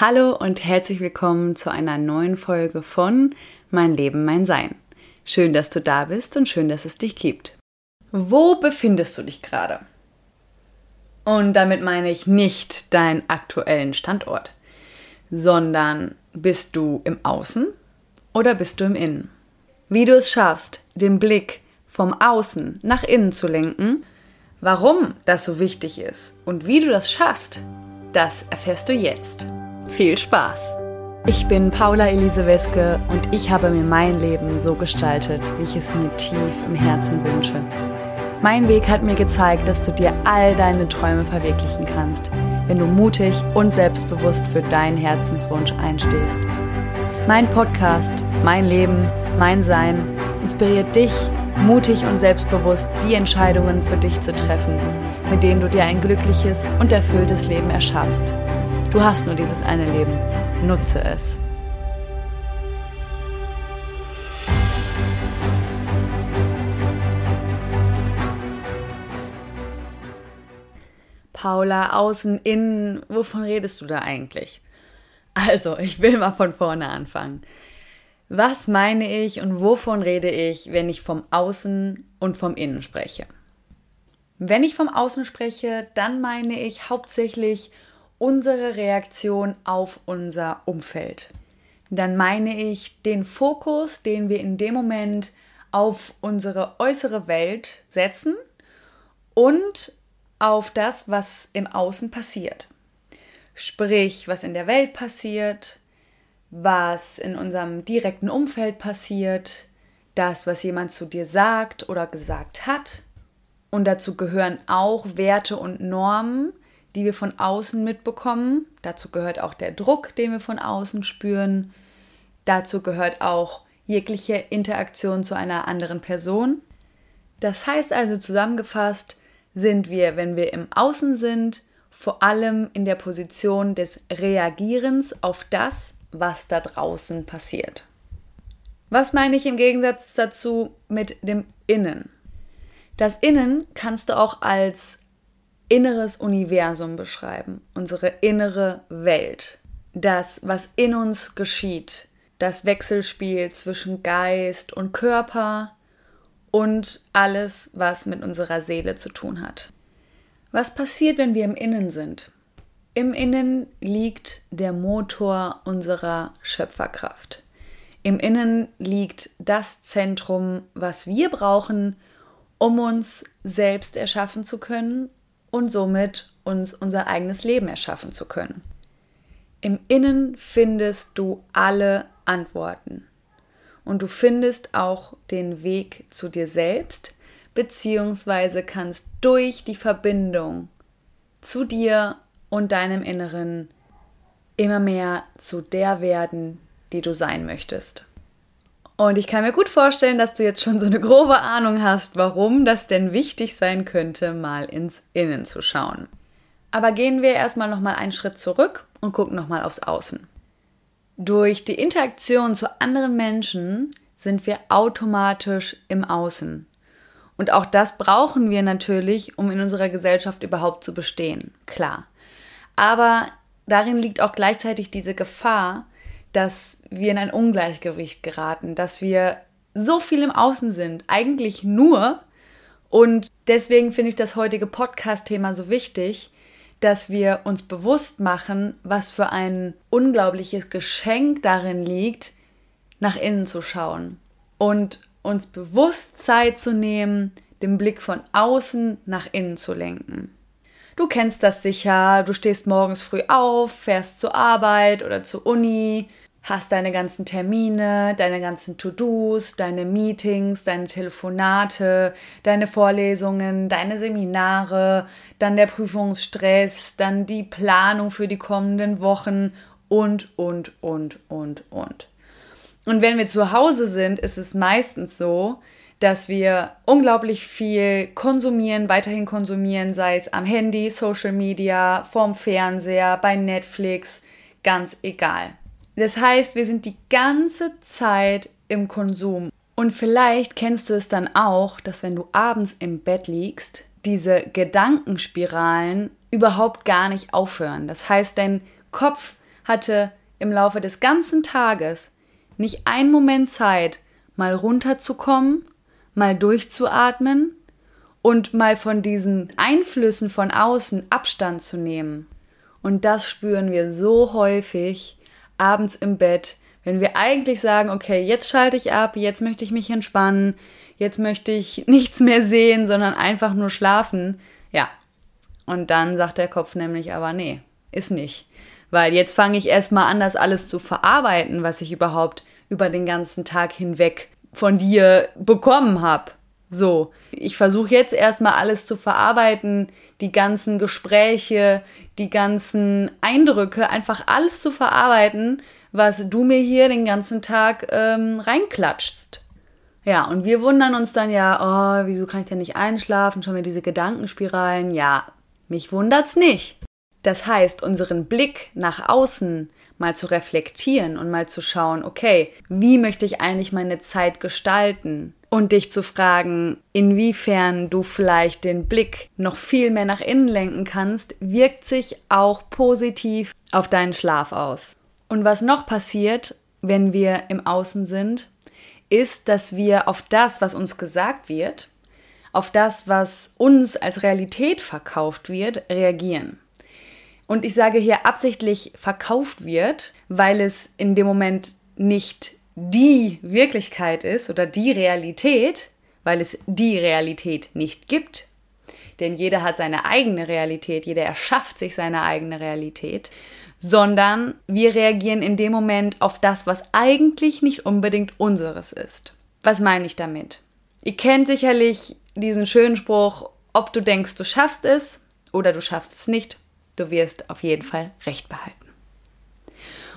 Hallo und herzlich willkommen zu einer neuen Folge von Mein Leben, mein Sein. Schön, dass du da bist und schön, dass es dich gibt. Wo befindest du dich gerade? Und damit meine ich nicht deinen aktuellen Standort, sondern bist du im Außen oder bist du im Innen? Wie du es schaffst, den Blick vom Außen nach innen zu lenken, warum das so wichtig ist und wie du das schaffst, das erfährst du jetzt. Viel Spaß! Ich bin Paula Elise Weske und ich habe mir mein Leben so gestaltet, wie ich es mir tief im Herzen wünsche. Mein Weg hat mir gezeigt, dass du dir all deine Träume verwirklichen kannst, wenn du mutig und selbstbewusst für deinen Herzenswunsch einstehst. Mein Podcast, mein Leben, mein Sein inspiriert dich, mutig und selbstbewusst die Entscheidungen für dich zu treffen, mit denen du dir ein glückliches und erfülltes Leben erschaffst. Du hast nur dieses eine Leben. Nutze es. Paula, außen, innen, wovon redest du da eigentlich? Also, ich will mal von vorne anfangen. Was meine ich und wovon rede ich, wenn ich vom Außen und vom Innen spreche? Wenn ich vom Außen spreche, dann meine ich hauptsächlich unsere Reaktion auf unser Umfeld. Dann meine ich den Fokus, den wir in dem Moment auf unsere äußere Welt setzen und auf das, was im Außen passiert. Sprich, was in der Welt passiert, was in unserem direkten Umfeld passiert, das, was jemand zu dir sagt oder gesagt hat. Und dazu gehören auch Werte und Normen, die wir von außen mitbekommen. Dazu gehört auch der Druck, den wir von außen spüren. Dazu gehört auch jegliche Interaktion zu einer anderen Person. Das heißt also zusammengefasst, sind wir, wenn wir im Außen sind, vor allem in der Position des Reagierens auf das, was da draußen passiert. Was meine ich im Gegensatz dazu mit dem Innen? Das Innen kannst du auch als inneres Universum beschreiben, unsere innere Welt. Das, was in uns geschieht, das Wechselspiel zwischen Geist und Körper und alles, was mit unserer Seele zu tun hat. Was passiert, wenn wir im Innen sind? Im Innen liegt der Motor unserer Schöpferkraft. Im Innen liegt das Zentrum, was wir brauchen, um uns selbst erschaffen zu können und somit uns unser eigenes Leben erschaffen zu können. Im Innen findest du alle Antworten und du findest auch den Weg zu dir selbst, beziehungsweise kannst durch die Verbindung zu dir und deinem Inneren immer mehr zu der werden, die du sein möchtest. Und ich kann mir gut vorstellen, dass du jetzt schon so eine grobe Ahnung hast, warum das denn wichtig sein könnte, mal ins Innen zu schauen. Aber gehen wir erstmal nochmal einen Schritt zurück und gucken nochmal aufs Außen. Durch die Interaktion zu anderen Menschen sind wir automatisch im Außen. Und auch das brauchen wir natürlich, um in unserer Gesellschaft überhaupt zu bestehen. Klar. Aber darin liegt auch gleichzeitig diese Gefahr, dass wir in ein Ungleichgewicht geraten, dass wir so viel im Außen sind, eigentlich nur. Und deswegen finde ich das heutige Podcast-Thema so wichtig, dass wir uns bewusst machen, was für ein unglaubliches Geschenk darin liegt, nach innen zu schauen und uns bewusst Zeit zu nehmen, den Blick von außen nach innen zu lenken. Du kennst das sicher, du stehst morgens früh auf, fährst zur Arbeit oder zur Uni, hast deine ganzen Termine, deine ganzen To-Dos, deine Meetings, deine Telefonate, deine Vorlesungen, deine Seminare, dann der Prüfungsstress, dann die Planung für die kommenden Wochen und, und, und, und, und. Und wenn wir zu Hause sind, ist es meistens so, dass wir unglaublich viel konsumieren, weiterhin konsumieren, sei es am Handy, Social Media, vorm Fernseher, bei Netflix, ganz egal. Das heißt, wir sind die ganze Zeit im Konsum. Und vielleicht kennst du es dann auch, dass wenn du abends im Bett liegst, diese Gedankenspiralen überhaupt gar nicht aufhören. Das heißt, dein Kopf hatte im Laufe des ganzen Tages nicht einen Moment Zeit, mal runterzukommen, mal durchzuatmen und mal von diesen Einflüssen von außen Abstand zu nehmen. Und das spüren wir so häufig abends im Bett, wenn wir eigentlich sagen, okay, jetzt schalte ich ab, jetzt möchte ich mich entspannen, jetzt möchte ich nichts mehr sehen, sondern einfach nur schlafen. Ja. Und dann sagt der Kopf nämlich aber, nee, ist nicht. Weil jetzt fange ich erstmal an, das alles zu verarbeiten, was ich überhaupt über den ganzen Tag hinweg von dir bekommen habe. So, ich versuche jetzt erstmal alles zu verarbeiten, die ganzen Gespräche, die ganzen Eindrücke, einfach alles zu verarbeiten, was du mir hier den ganzen Tag ähm, reinklatschst. Ja, und wir wundern uns dann ja, oh, wieso kann ich denn nicht einschlafen? Schon wieder diese Gedankenspiralen. Ja, mich wundert's nicht. Das heißt, unseren Blick nach außen mal zu reflektieren und mal zu schauen, okay, wie möchte ich eigentlich meine Zeit gestalten? Und dich zu fragen, inwiefern du vielleicht den Blick noch viel mehr nach innen lenken kannst, wirkt sich auch positiv auf deinen Schlaf aus. Und was noch passiert, wenn wir im Außen sind, ist, dass wir auf das, was uns gesagt wird, auf das, was uns als Realität verkauft wird, reagieren. Und ich sage hier absichtlich verkauft wird, weil es in dem Moment nicht die Wirklichkeit ist oder die Realität, weil es die Realität nicht gibt. Denn jeder hat seine eigene Realität, jeder erschafft sich seine eigene Realität, sondern wir reagieren in dem Moment auf das, was eigentlich nicht unbedingt unseres ist. Was meine ich damit? Ihr kennt sicherlich diesen schönen Spruch, ob du denkst, du schaffst es oder du schaffst es nicht, du wirst auf jeden Fall recht behalten.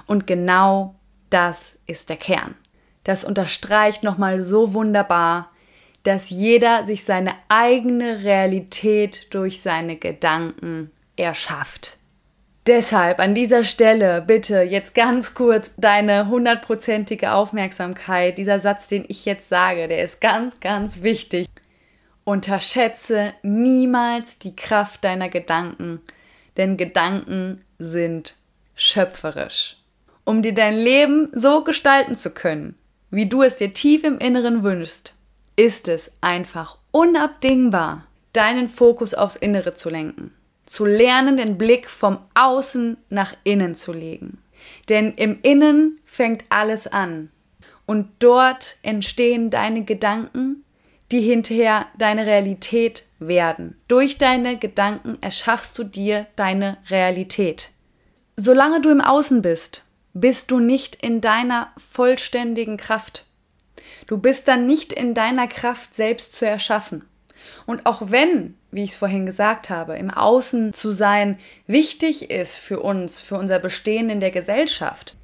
Und genau das ist der Kern. Das unterstreicht nochmal so wunderbar, dass jeder sich seine eigene Realität durch seine Gedanken erschafft. Deshalb an dieser Stelle bitte jetzt ganz kurz deine hundertprozentige Aufmerksamkeit. Dieser Satz, den ich jetzt sage, der ist ganz, ganz wichtig. Unterschätze niemals die Kraft deiner Gedanken, denn Gedanken sind schöpferisch. Um dir dein Leben so gestalten zu können, wie du es dir tief im Inneren wünschst, ist es einfach unabdingbar, deinen Fokus aufs Innere zu lenken zu lernen, den Blick vom Außen nach innen zu legen. Denn im Innen fängt alles an. Und dort entstehen deine Gedanken, die hinterher deine Realität werden. Durch deine Gedanken erschaffst du dir deine Realität. Solange du im Außen bist, bist du nicht in deiner vollständigen Kraft. Du bist dann nicht in deiner Kraft selbst zu erschaffen. Und auch wenn, wie ich es vorhin gesagt habe, im Außen zu sein wichtig ist für uns, für unser Bestehen in der Gesellschaft,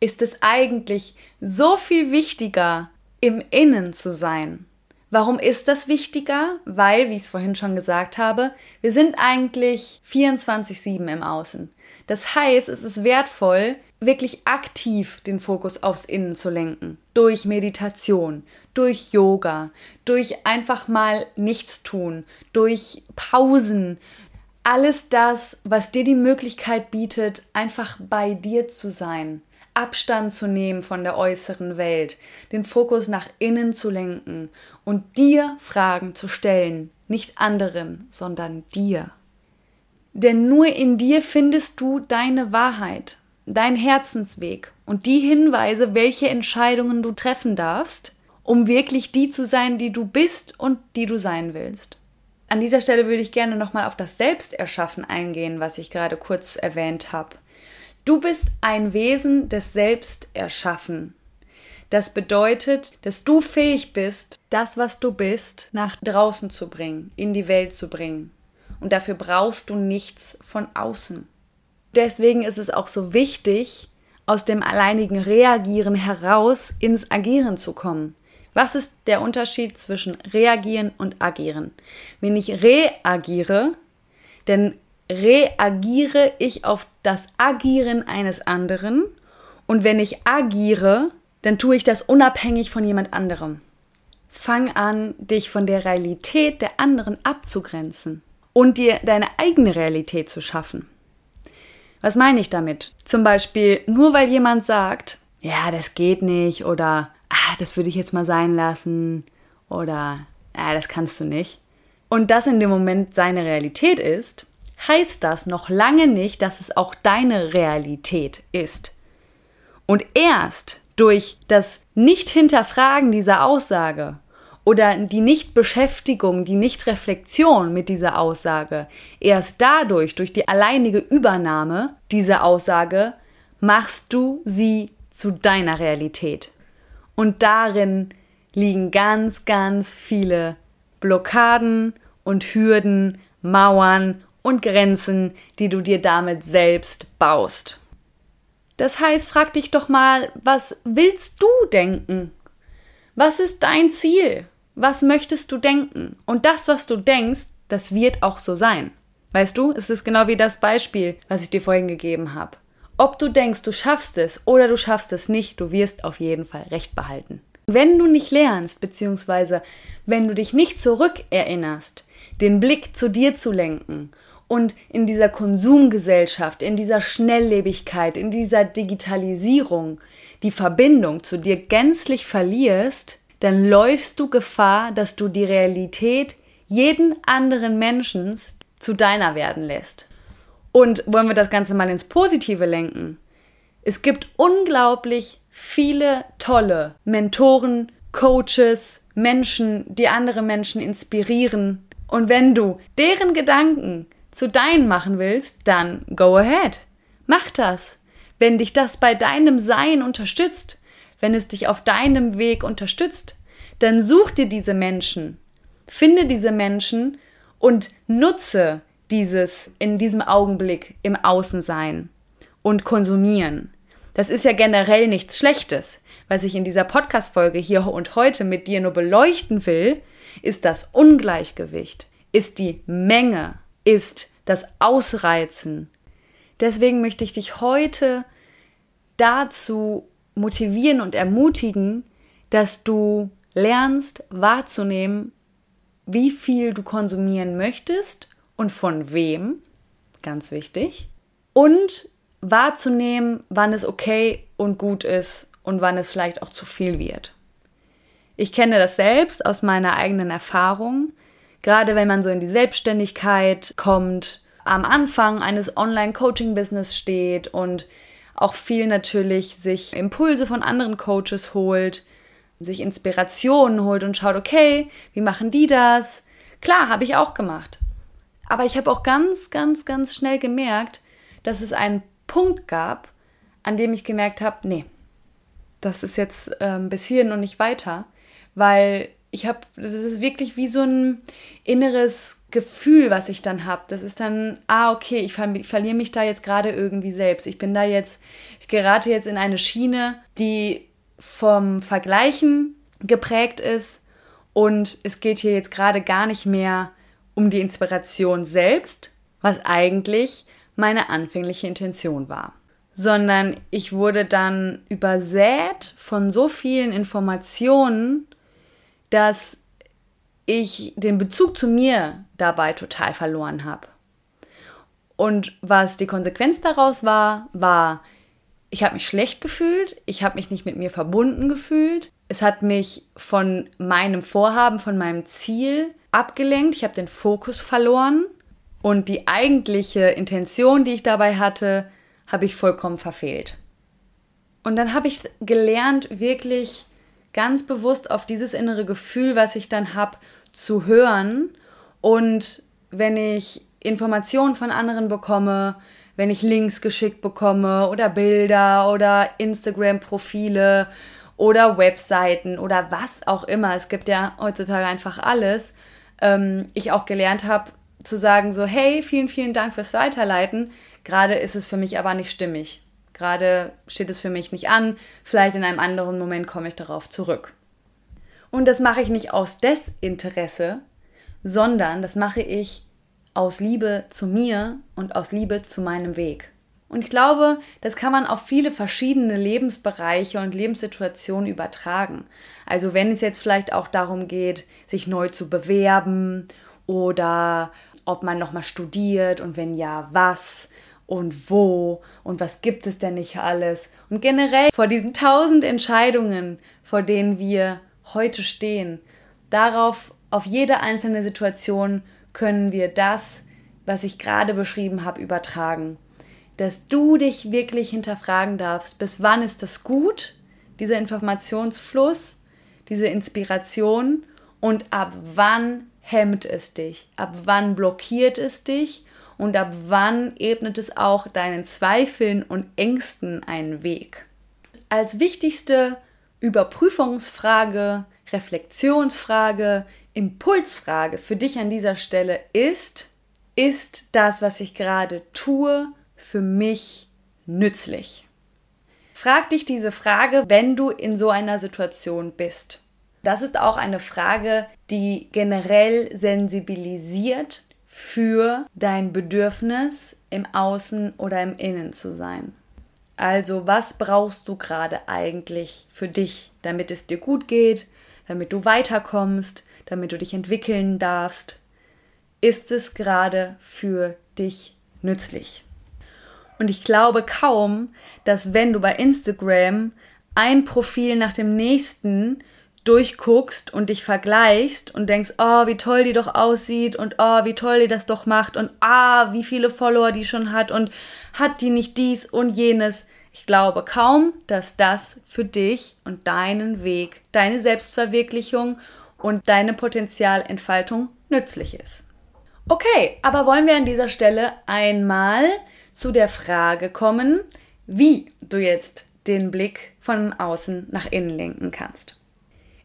ist es eigentlich so viel wichtiger, im Innen zu sein. Warum ist das wichtiger? Weil, wie ich es vorhin schon gesagt habe, wir sind eigentlich 24-7 im Außen. Das heißt, es ist wertvoll, wirklich aktiv den Fokus aufs Innen zu lenken. Durch Meditation, durch Yoga, durch einfach mal nichts tun, durch Pausen. Alles das, was dir die Möglichkeit bietet, einfach bei dir zu sein. Abstand zu nehmen von der äußeren Welt, den Fokus nach innen zu lenken und dir Fragen zu stellen, nicht anderen, sondern dir. Denn nur in dir findest du deine Wahrheit dein Herzensweg und die Hinweise, welche Entscheidungen du treffen darfst, um wirklich die zu sein, die du bist und die du sein willst. An dieser Stelle würde ich gerne nochmal auf das Selbsterschaffen eingehen, was ich gerade kurz erwähnt habe. Du bist ein Wesen des Selbsterschaffen. Das bedeutet, dass du fähig bist, das, was du bist, nach draußen zu bringen, in die Welt zu bringen. Und dafür brauchst du nichts von außen deswegen ist es auch so wichtig, aus dem alleinigen Reagieren heraus ins Agieren zu kommen. Was ist der Unterschied zwischen reagieren und agieren? Wenn ich reagiere, dann reagiere ich auf das Agieren eines anderen und wenn ich agiere, dann tue ich das unabhängig von jemand anderem. Fang an, dich von der Realität der anderen abzugrenzen und dir deine eigene Realität zu schaffen. Was meine ich damit? Zum Beispiel, nur weil jemand sagt, ja, das geht nicht oder ah, das würde ich jetzt mal sein lassen oder ah, das kannst du nicht. Und das in dem Moment seine Realität ist, heißt das noch lange nicht, dass es auch deine Realität ist. Und erst durch das Nicht-Hinterfragen dieser Aussage oder die Nichtbeschäftigung, die Nichtreflexion mit dieser Aussage, erst dadurch, durch die alleinige Übernahme dieser Aussage, machst du sie zu deiner Realität. Und darin liegen ganz, ganz viele Blockaden und Hürden, Mauern und Grenzen, die du dir damit selbst baust. Das heißt, frag dich doch mal, was willst du denken? Was ist dein Ziel? Was möchtest du denken? Und das, was du denkst, das wird auch so sein. Weißt du, es ist genau wie das Beispiel, was ich dir vorhin gegeben habe. Ob du denkst, du schaffst es oder du schaffst es nicht, du wirst auf jeden Fall recht behalten. Wenn du nicht lernst, beziehungsweise wenn du dich nicht zurückerinnerst, den Blick zu dir zu lenken und in dieser Konsumgesellschaft, in dieser Schnelllebigkeit, in dieser Digitalisierung die Verbindung zu dir gänzlich verlierst, dann läufst du Gefahr, dass du die Realität jeden anderen Menschen zu deiner werden lässt. Und wollen wir das Ganze mal ins Positive lenken? Es gibt unglaublich viele tolle Mentoren, Coaches, Menschen, die andere Menschen inspirieren. Und wenn du deren Gedanken zu deinen machen willst, dann go ahead. Mach das. Wenn dich das bei deinem Sein unterstützt, wenn es dich auf deinem Weg unterstützt, dann such dir diese Menschen. Finde diese Menschen und nutze dieses in diesem Augenblick im Außensein und konsumieren. Das ist ja generell nichts Schlechtes. Was ich in dieser Podcast-Folge hier und heute mit dir nur beleuchten will, ist das Ungleichgewicht, ist die Menge, ist das Ausreizen. Deswegen möchte ich dich heute dazu motivieren und ermutigen, dass du lernst wahrzunehmen, wie viel du konsumieren möchtest und von wem, ganz wichtig, und wahrzunehmen, wann es okay und gut ist und wann es vielleicht auch zu viel wird. Ich kenne das selbst aus meiner eigenen Erfahrung, gerade wenn man so in die Selbstständigkeit kommt, am Anfang eines Online-Coaching-Business steht und auch viel natürlich sich Impulse von anderen Coaches holt, sich Inspirationen holt und schaut, okay, wie machen die das? Klar, habe ich auch gemacht. Aber ich habe auch ganz, ganz, ganz schnell gemerkt, dass es einen Punkt gab, an dem ich gemerkt habe, nee, das ist jetzt ähm, bis hierhin und nicht weiter, weil ich habe, das ist wirklich wie so ein inneres Gefühl, was ich dann habe. Das ist dann, ah, okay, ich, ver verliere mich da jetzt gerade irgendwie selbst. Ich bin da jetzt, ich gerate jetzt in eine Schiene, die vom Vergleichen geprägt ist und es geht hier jetzt gerade gar nicht mehr um die Inspiration selbst, was eigentlich meine anfängliche Intention war, sondern ich wurde dann übersät von so vielen Informationen, dass ich den Bezug zu mir dabei total verloren habe. Und was die Konsequenz daraus war, war, ich habe mich schlecht gefühlt, ich habe mich nicht mit mir verbunden gefühlt, es hat mich von meinem Vorhaben, von meinem Ziel abgelenkt, ich habe den Fokus verloren und die eigentliche Intention, die ich dabei hatte, habe ich vollkommen verfehlt. Und dann habe ich gelernt, wirklich ganz bewusst auf dieses innere Gefühl, was ich dann habe, zu hören. Und wenn ich Informationen von anderen bekomme, wenn ich Links geschickt bekomme oder Bilder oder Instagram-Profile oder Webseiten oder was auch immer. Es gibt ja heutzutage einfach alles. Ähm, ich auch gelernt habe zu sagen so, hey, vielen, vielen Dank fürs Weiterleiten. Gerade ist es für mich aber nicht stimmig. Gerade steht es für mich nicht an. Vielleicht in einem anderen Moment komme ich darauf zurück. Und das mache ich nicht aus Desinteresse, sondern das mache ich aus Liebe zu mir und aus Liebe zu meinem Weg. Und ich glaube, das kann man auf viele verschiedene Lebensbereiche und Lebenssituationen übertragen. Also wenn es jetzt vielleicht auch darum geht, sich neu zu bewerben oder ob man nochmal studiert und wenn ja, was und wo und was gibt es denn nicht alles. Und generell vor diesen tausend Entscheidungen, vor denen wir heute stehen, darauf, auf jede einzelne Situation können wir das, was ich gerade beschrieben habe, übertragen. Dass du dich wirklich hinterfragen darfst, bis wann ist das gut, dieser Informationsfluss, diese Inspiration und ab wann hemmt es dich, ab wann blockiert es dich und ab wann ebnet es auch deinen Zweifeln und Ängsten einen Weg. Als wichtigste Überprüfungsfrage, Reflexionsfrage, Impulsfrage für dich an dieser Stelle ist, ist das, was ich gerade tue, für mich nützlich? Frag dich diese Frage, wenn du in so einer Situation bist. Das ist auch eine Frage, die generell sensibilisiert für dein Bedürfnis, im Außen oder im Innen zu sein. Also, was brauchst du gerade eigentlich für dich, damit es dir gut geht, damit du weiterkommst, damit du dich entwickeln darfst? Ist es gerade für dich nützlich? Und ich glaube kaum, dass wenn du bei Instagram ein Profil nach dem nächsten durchguckst und dich vergleichst und denkst, oh, wie toll die doch aussieht und oh, wie toll die das doch macht und ah, wie viele Follower die schon hat und hat die nicht dies und jenes. Ich glaube kaum, dass das für dich und deinen Weg, deine Selbstverwirklichung und deine Potenzialentfaltung nützlich ist. Okay, aber wollen wir an dieser Stelle einmal zu der Frage kommen, wie du jetzt den Blick von außen nach innen lenken kannst.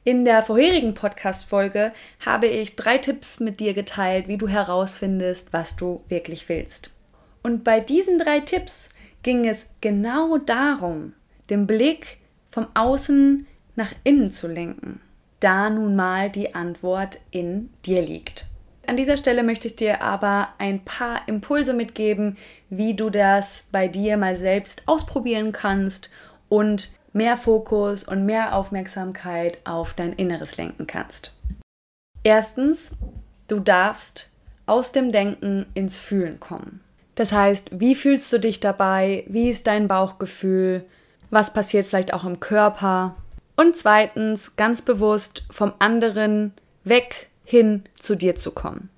In der vorherigen Podcast-Folge habe ich drei Tipps mit dir geteilt, wie du herausfindest, was du wirklich willst. Und bei diesen drei Tipps ging es genau darum, den Blick vom Außen nach innen zu lenken, da nun mal die Antwort in dir liegt. An dieser Stelle möchte ich dir aber ein paar Impulse mitgeben, wie du das bei dir mal selbst ausprobieren kannst und mehr Fokus und mehr Aufmerksamkeit auf dein Inneres lenken kannst. Erstens, du darfst aus dem Denken ins Fühlen kommen. Das heißt, wie fühlst du dich dabei? Wie ist dein Bauchgefühl? Was passiert vielleicht auch im Körper? Und zweitens, ganz bewusst vom anderen weg hin zu dir zu kommen.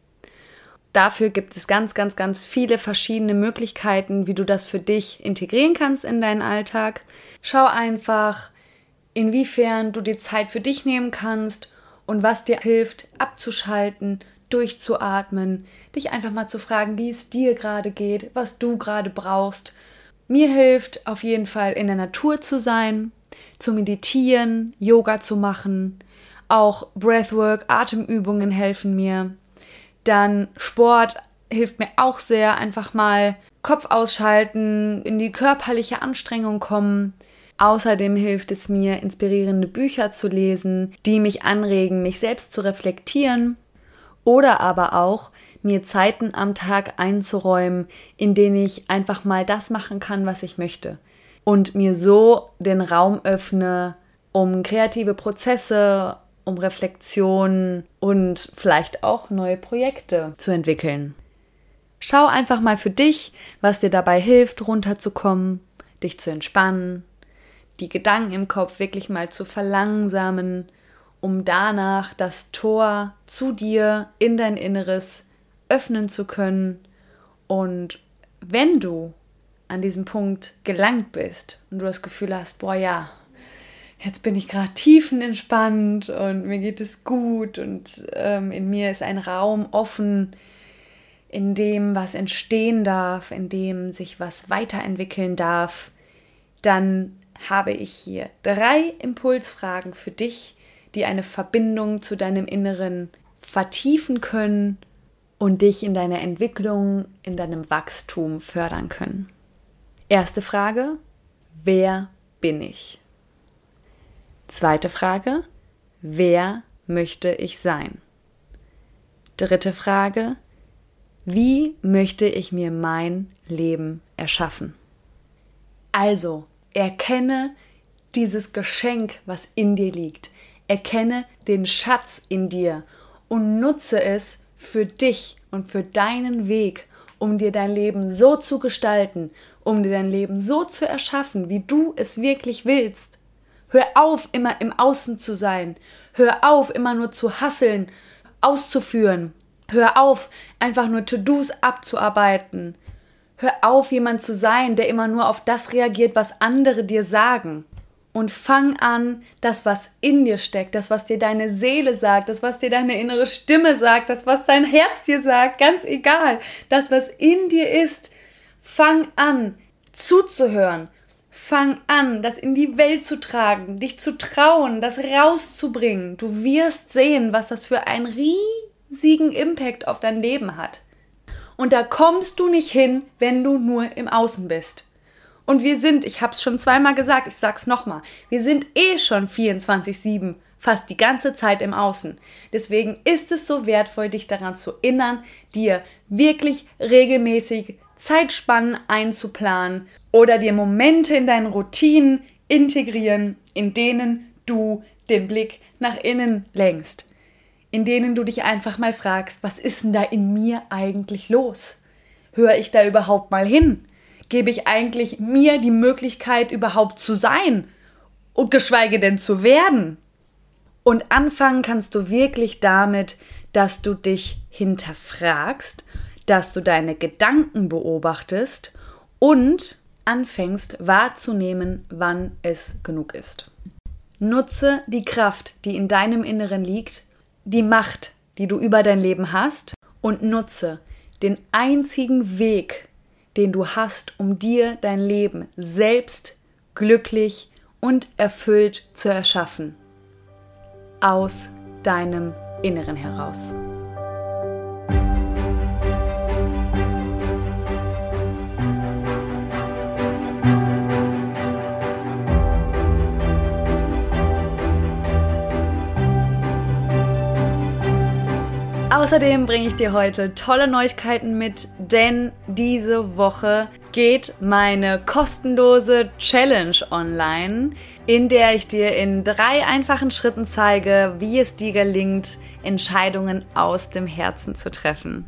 Dafür gibt es ganz, ganz, ganz viele verschiedene Möglichkeiten, wie du das für dich integrieren kannst in deinen Alltag. Schau einfach, inwiefern du dir Zeit für dich nehmen kannst und was dir hilft, abzuschalten, durchzuatmen, dich einfach mal zu fragen, wie es dir gerade geht, was du gerade brauchst. Mir hilft auf jeden Fall in der Natur zu sein, zu meditieren, Yoga zu machen. Auch Breathwork, Atemübungen helfen mir. Dann Sport hilft mir auch sehr. Einfach mal Kopf ausschalten, in die körperliche Anstrengung kommen. Außerdem hilft es mir, inspirierende Bücher zu lesen, die mich anregen, mich selbst zu reflektieren. Oder aber auch, mir Zeiten am Tag einzuräumen, in denen ich einfach mal das machen kann, was ich möchte. Und mir so den Raum öffne, um kreative Prozesse, um Reflexion und vielleicht auch neue Projekte zu entwickeln. Schau einfach mal für dich, was dir dabei hilft, runterzukommen, dich zu entspannen, die Gedanken im Kopf wirklich mal zu verlangsamen, um danach das Tor zu dir in dein Inneres öffnen zu können. Und wenn du an diesem Punkt gelangt bist und du das Gefühl hast, boah ja, jetzt bin ich gerade tiefenentspannt und mir geht es gut und ähm, in mir ist ein Raum offen, in dem was entstehen darf, in dem sich was weiterentwickeln darf, dann habe ich hier drei Impulsfragen für dich, die eine Verbindung zu deinem Inneren vertiefen können und dich in deiner Entwicklung, in deinem Wachstum fördern können. Erste Frage, wer bin ich? Zweite Frage, wer möchte ich sein? Dritte Frage, wie möchte ich mir mein Leben erschaffen? Also, erkenne dieses Geschenk, was in dir liegt. Erkenne den Schatz in dir und nutze es für dich und für deinen Weg, um dir dein Leben so zu gestalten, um dir dein Leben so zu erschaffen, wie du es wirklich willst. Hör auf, immer im Außen zu sein. Hör auf, immer nur zu hasseln, auszuführen. Hör auf, einfach nur To-Dos abzuarbeiten. Hör auf, jemand zu sein, der immer nur auf das reagiert, was andere dir sagen. Und fang an, das, was in dir steckt, das, was dir deine Seele sagt, das, was dir deine innere Stimme sagt, das, was dein Herz dir sagt, ganz egal, das, was in dir ist, fang an, zuzuhören. Fang an, das in die Welt zu tragen, dich zu trauen, das rauszubringen. Du wirst sehen, was das für einen riesigen Impact auf dein Leben hat. Und da kommst du nicht hin, wenn du nur im Außen bist. Und wir sind, ich habe es schon zweimal gesagt, ich sag's nochmal, wir sind eh schon 24-7 fast die ganze Zeit im Außen. Deswegen ist es so wertvoll, dich daran zu erinnern, dir wirklich regelmäßig Zeitspannen einzuplanen oder dir Momente in deinen Routinen integrieren, in denen du den Blick nach innen lenkst, in denen du dich einfach mal fragst, was ist denn da in mir eigentlich los? Höre ich da überhaupt mal hin? gebe ich eigentlich mir die Möglichkeit, überhaupt zu sein und geschweige denn zu werden? Und anfangen kannst du wirklich damit, dass du dich hinterfragst, dass du deine Gedanken beobachtest und anfängst wahrzunehmen, wann es genug ist. Nutze die Kraft, die in deinem Inneren liegt, die Macht, die du über dein Leben hast und nutze den einzigen Weg, den du hast, um dir dein Leben selbst glücklich und erfüllt zu erschaffen. Aus deinem Inneren heraus. Außerdem bringe ich dir heute tolle Neuigkeiten mit, denn diese Woche geht meine kostenlose Challenge online, in der ich dir in drei einfachen Schritten zeige, wie es dir gelingt, Entscheidungen aus dem Herzen zu treffen.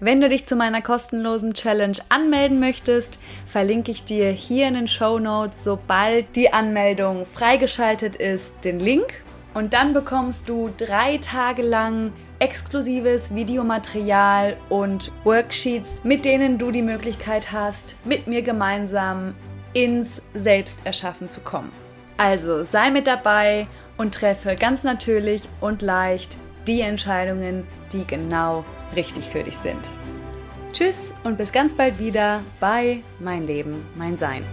Wenn du dich zu meiner kostenlosen Challenge anmelden möchtest, verlinke ich dir hier in den Show Notes, sobald die Anmeldung freigeschaltet ist, den Link. Und dann bekommst du drei Tage lang exklusives Videomaterial und Worksheets, mit denen du die Möglichkeit hast, mit mir gemeinsam ins Selbsterschaffen zu kommen. Also sei mit dabei und treffe ganz natürlich und leicht die Entscheidungen, die genau richtig für dich sind. Tschüss und bis ganz bald wieder bei Mein Leben, mein Sein.